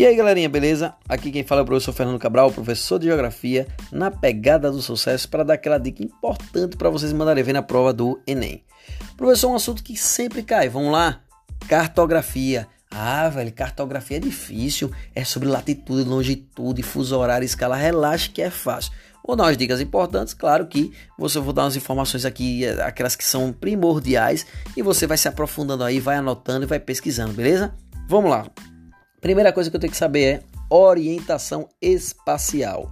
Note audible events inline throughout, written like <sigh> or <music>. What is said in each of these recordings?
E aí, galerinha, beleza? Aqui quem fala é o professor Fernando Cabral, professor de Geografia, na pegada do sucesso, para dar aquela dica importante para vocês mandarem ver na prova do Enem. Professor, um assunto que sempre cai, vamos lá? Cartografia. Ah, velho, cartografia é difícil, é sobre latitude, longitude, fuso horário, escala, relaxa que é fácil. Vou dar umas dicas importantes, claro que você vou dar umas informações aqui, aquelas que são primordiais, e você vai se aprofundando aí, vai anotando e vai pesquisando, beleza? Vamos lá. Primeira coisa que eu tenho que saber é orientação espacial.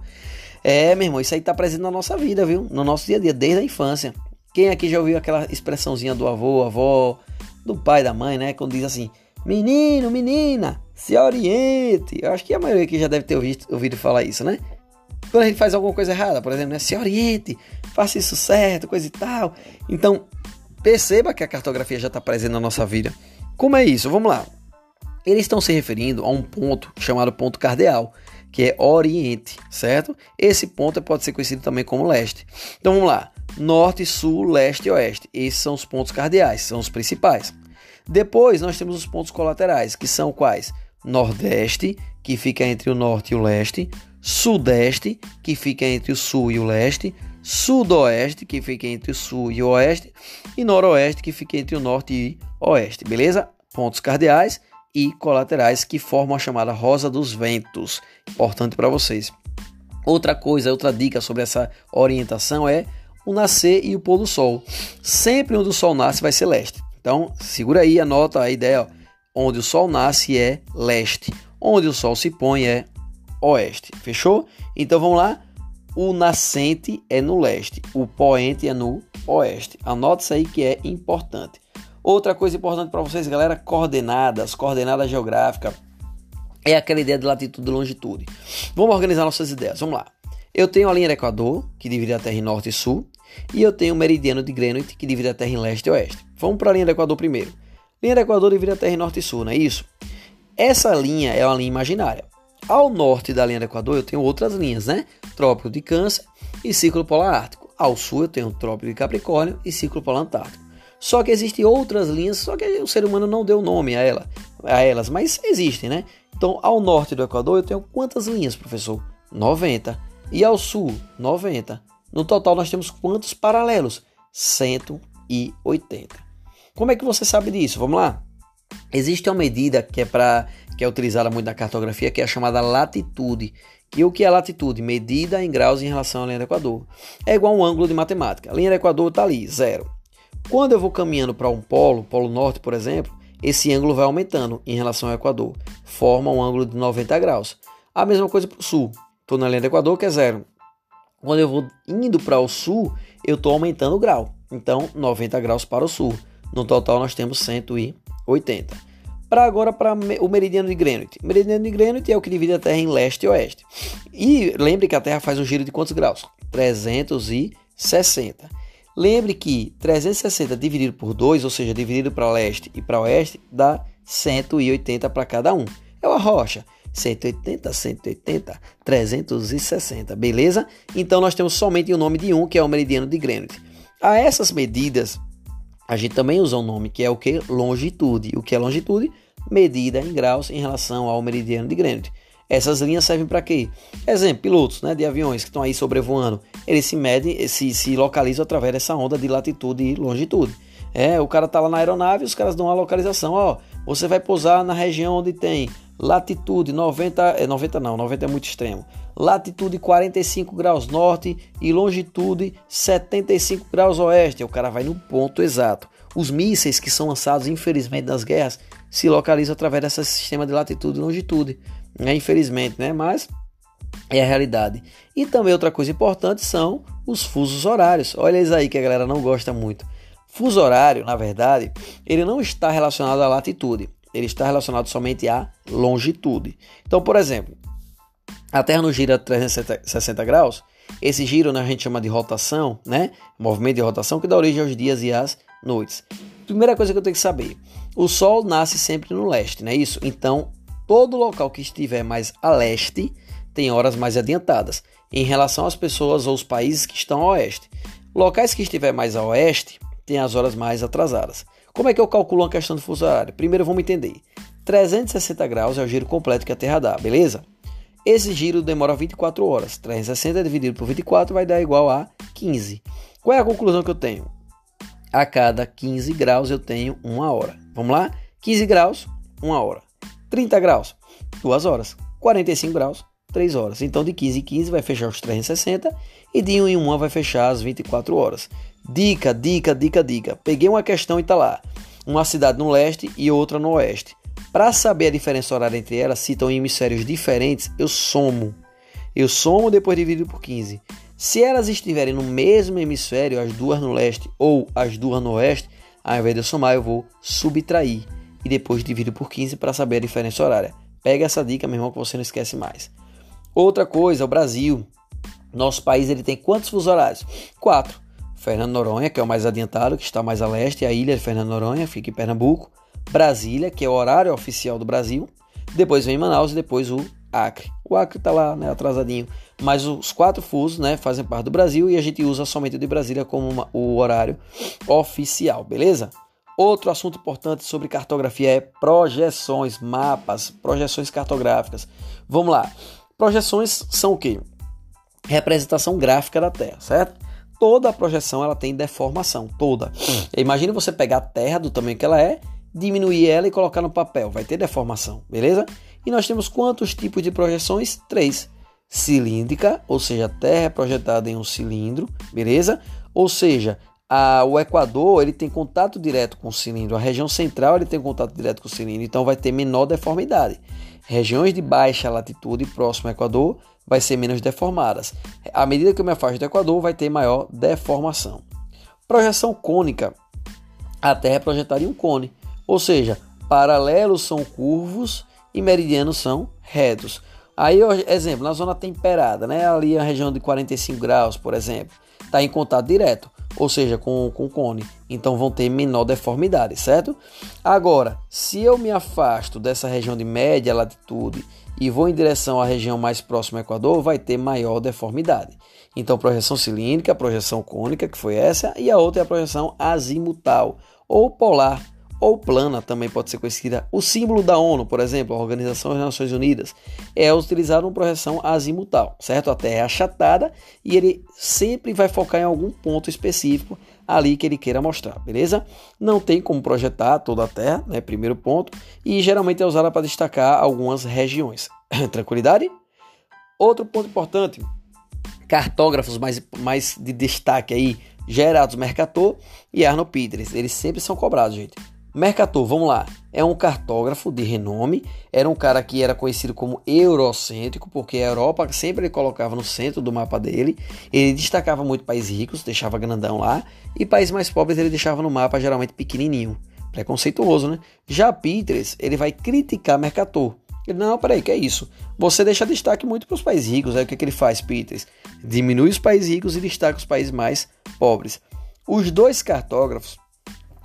É, meu irmão, isso aí tá presente na nossa vida, viu? No nosso dia a dia, desde a infância. Quem aqui já ouviu aquela expressãozinha do avô, avó, do pai, da mãe, né? Quando diz assim: Menino, menina, se oriente. Eu acho que a maioria aqui já deve ter ouvido, ouvido falar isso, né? Quando a gente faz alguma coisa errada, por exemplo, né? Se oriente, faça isso certo, coisa e tal. Então, perceba que a cartografia já está presente na nossa vida. Como é isso? Vamos lá. Eles estão se referindo a um ponto chamado ponto cardeal, que é Oriente, certo? Esse ponto pode ser conhecido também como leste. Então vamos lá: Norte, Sul, Leste e Oeste. Esses são os pontos cardeais, são os principais. Depois nós temos os pontos colaterais, que são quais? Nordeste, que fica entre o Norte e o Leste. Sudeste, que fica entre o Sul e o Leste. Sudoeste, que fica entre o Sul e o Oeste. E Noroeste, que fica entre o Norte e o Oeste. Beleza? Pontos cardeais e colaterais que formam a chamada Rosa dos Ventos. Importante para vocês. Outra coisa, outra dica sobre essa orientação é o nascer e o pôr do sol. Sempre onde o sol nasce vai ser leste. Então, segura aí, anota a ideia. Ó. Onde o sol nasce é leste. Onde o sol se põe é oeste. Fechou? Então vamos lá. O nascente é no leste, o poente é no oeste. Anote isso aí que é importante. Outra coisa importante para vocês, galera, coordenadas, coordenadas geográficas. É aquela ideia de latitude e longitude. Vamos organizar nossas ideias. Vamos lá. Eu tenho a linha do Equador, que divide a Terra em norte e sul, e eu tenho o meridiano de Greenwich, que divide a Terra em leste e oeste. Vamos para a linha do Equador primeiro. Linha do Equador divide a Terra em norte e sul, não é isso? Essa linha é uma linha imaginária. Ao norte da linha do Equador eu tenho outras linhas, né? Trópico de Câncer e Círculo Polar Ártico. Ao sul eu tenho o Trópico de Capricórnio e Círculo Polar Antártico. Só que existem outras linhas, só que o ser humano não deu nome a, ela, a elas, mas existem, né? Então, ao norte do Equador eu tenho quantas linhas, professor? 90. E ao sul, 90. No total nós temos quantos paralelos? 180. Como é que você sabe disso? Vamos lá. Existe uma medida que é para que é utilizada muito na cartografia, que é a chamada latitude. Que o que é latitude? Medida em graus em relação à linha do Equador. É igual a um ângulo de matemática. A linha do Equador está ali, zero. Quando eu vou caminhando para um polo, polo norte, por exemplo, esse ângulo vai aumentando em relação ao Equador, forma um ângulo de 90 graus. A mesma coisa para o sul. Estou na linha do Equador, que é zero. Quando eu vou indo para o sul, eu estou aumentando o grau. Então, 90 graus para o sul. No total, nós temos 180. Para agora, para o meridiano de Greenwich. O meridiano de Greenwich é o que divide a Terra em leste e oeste. E lembre que a Terra faz um giro de quantos graus? 360. Lembre que 360 dividido por 2, ou seja, dividido para leste e para oeste, dá 180 para cada um. É uma rocha. 180, 180, 360, beleza? Então nós temos somente o nome de um, que é o meridiano de Greenwich. A essas medidas, a gente também usa um nome, que é o que? Longitude. O que é longitude? Medida em graus em relação ao meridiano de Greenwich. Essas linhas servem para quê? Exemplo, pilotos né, de aviões que estão aí sobrevoando, eles se medem, se, se localizam através dessa onda de latitude e longitude. É, o cara tá lá na aeronave, os caras dão a localização, ó, você vai pousar na região onde tem latitude 90, é 90 não, 90 é muito extremo. Latitude 45 graus norte e longitude 75 graus oeste. O cara vai no ponto exato. Os mísseis que são lançados, infelizmente, nas guerras, se localizam através desse sistema de latitude e longitude né? infelizmente, né? Mas é a realidade. E também outra coisa importante são os fusos horários. Olha isso aí que a galera não gosta muito. Fuso horário, na verdade, ele não está relacionado à latitude, ele está relacionado somente à longitude. Então, por exemplo, a Terra não gira 360 graus, esse giro né, a gente chama de rotação, né? Movimento de rotação que dá origem aos dias e às noites. Primeira coisa que eu tenho que saber: o Sol nasce sempre no leste, não é isso? Então todo local que estiver mais a leste tem horas mais adiantadas em relação às pessoas ou os países que estão a oeste. Locais que estiver mais a oeste têm as horas mais atrasadas. Como é que eu calculo uma questão de fuso horário? Primeiro vamos entender. 360 graus é o giro completo que a Terra dá, beleza? Esse giro demora 24 horas. 360 dividido por 24 vai dar igual a 15. Qual é a conclusão que eu tenho? A cada 15 graus eu tenho uma hora. Vamos lá? 15 graus, uma hora. 30 graus, duas horas. 45 graus, 3 horas. Então de 15 em 15 vai fechar os 360 e de 1 em 1 vai fechar as 24 horas. Dica, dica, dica, dica. Peguei uma questão e tá lá. Uma cidade no leste e outra no oeste. Para saber a diferença horária entre elas, em hemisférios diferentes, eu somo. Eu somo depois divido por 15. Se elas estiverem no mesmo hemisfério, as duas no leste ou as duas no oeste, ao invés de eu somar, eu vou subtrair e depois divido por 15 para saber a diferença horária. Pega essa dica, meu irmão, que você não esquece mais. Outra coisa, o Brasil. Nosso país ele tem quantos fusos horários? Quatro. Fernando Noronha, que é o mais adiantado, que está mais a leste, a ilha de Fernando Noronha, fica em Pernambuco. Brasília, que é o horário oficial do Brasil. Depois vem Manaus e depois o Acre. O Acre está lá, né, atrasadinho. Mas os quatro fusos, né, fazem parte do Brasil e a gente usa somente o de Brasília como uma, o horário oficial, beleza? Outro assunto importante sobre cartografia é projeções, mapas, projeções cartográficas. Vamos lá. Projeções são o quê? Representação gráfica da Terra, certo? Toda a projeção ela tem deformação, toda. Imagina você pegar a Terra do tamanho que ela é diminuir ela e colocar no papel. Vai ter deformação, beleza? E nós temos quantos tipos de projeções? Três. Cilíndrica, ou seja, a Terra é projetada em um cilindro, beleza? Ou seja, a, o Equador ele tem contato direto com o cilindro, a região central ele tem contato direto com o cilindro, então vai ter menor deformidade. Regiões de baixa latitude próximo ao Equador vai ser menos deformadas. À medida que eu me afasto do Equador, vai ter maior deformação. Projeção cônica. A Terra é projetada em um cone. Ou seja, paralelos são curvos e meridianos são retos. Aí, exemplo, na zona temperada, né? ali a região de 45 graus, por exemplo, está em contato direto, ou seja, com, com cone. Então vão ter menor deformidade, certo? Agora, se eu me afasto dessa região de média latitude e vou em direção à região mais próxima ao Equador, vai ter maior deformidade. Então, projeção cilíndrica, projeção cônica, que foi essa, e a outra é a projeção azimutal ou polar ou plana também pode ser conhecida. O símbolo da ONU, por exemplo, a Organização das Nações Unidas, é utilizado uma projeção azimutal, certo? A Terra é achatada e ele sempre vai focar em algum ponto específico ali que ele queira mostrar, beleza? Não tem como projetar toda a Terra, né? Primeiro ponto, e geralmente é usada para destacar algumas regiões. <coughs> Tranquilidade? Outro ponto importante, cartógrafos mais, mais de destaque aí, Gerardo Mercator e Arno Peters, eles sempre são cobrados, gente. Mercator, vamos lá, é um cartógrafo de renome, era um cara que era conhecido como eurocêntrico, porque a Europa sempre ele colocava no centro do mapa dele, ele destacava muito países ricos, deixava grandão lá, e países mais pobres ele deixava no mapa geralmente pequenininho, preconceituoso, né? Já Peters, ele vai criticar Mercator, ele, não, peraí, que é isso? Você deixa destaque muito para os países ricos, aí o que, é que ele faz, Peters? Diminui os países ricos e destaca os países mais pobres. Os dois cartógrafos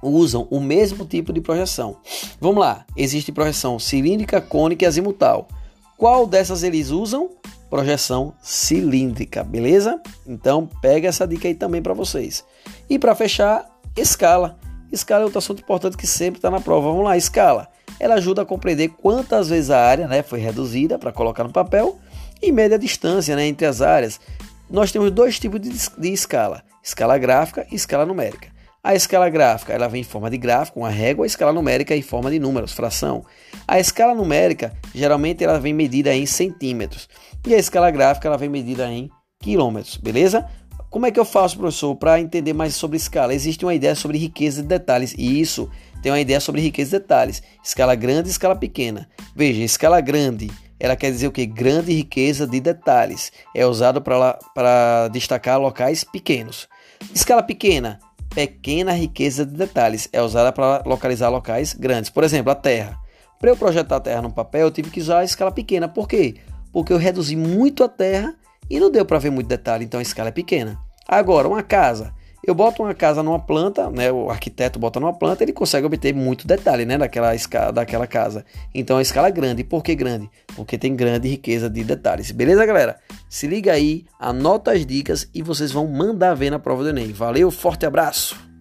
usam o mesmo tipo de projeção. Vamos lá, existe projeção cilíndrica, cônica e azimutal. Qual dessas eles usam? Projeção cilíndrica, beleza? Então pega essa dica aí também para vocês. E para fechar, escala. Escala é outro assunto importante que sempre está na prova. Vamos lá, escala. Ela ajuda a compreender quantas vezes a área né, foi reduzida para colocar no papel e média distância né, entre as áreas. Nós temos dois tipos de, de escala: escala gráfica e escala numérica. A escala gráfica ela vem em forma de gráfico, uma régua, a escala numérica em forma de números, fração. A escala numérica geralmente ela vem medida em centímetros e a escala gráfica ela vem medida em quilômetros, beleza? Como é que eu faço, professor, para entender mais sobre escala? Existe uma ideia sobre riqueza de detalhes e isso tem uma ideia sobre riqueza de detalhes. Escala grande e escala pequena. Veja, escala grande ela quer dizer o que? Grande riqueza de detalhes. É usado para destacar locais pequenos. Escala pequena pequena riqueza de detalhes. É usada para localizar locais grandes. Por exemplo, a Terra. Para eu projetar a Terra no papel, eu tive que usar a escala pequena. Por quê? Porque eu reduzi muito a Terra e não deu para ver muito detalhe, então a escala é pequena. Agora, uma casa. Eu boto uma casa numa planta, né? O arquiteto bota numa planta, ele consegue obter muito detalhe, né? Daquela, escala, daquela casa. Então a escala é grande. Por que grande? Porque tem grande riqueza de detalhes. Beleza, galera? Se liga aí, anota as dicas e vocês vão mandar ver na prova do Enem. Valeu, forte abraço!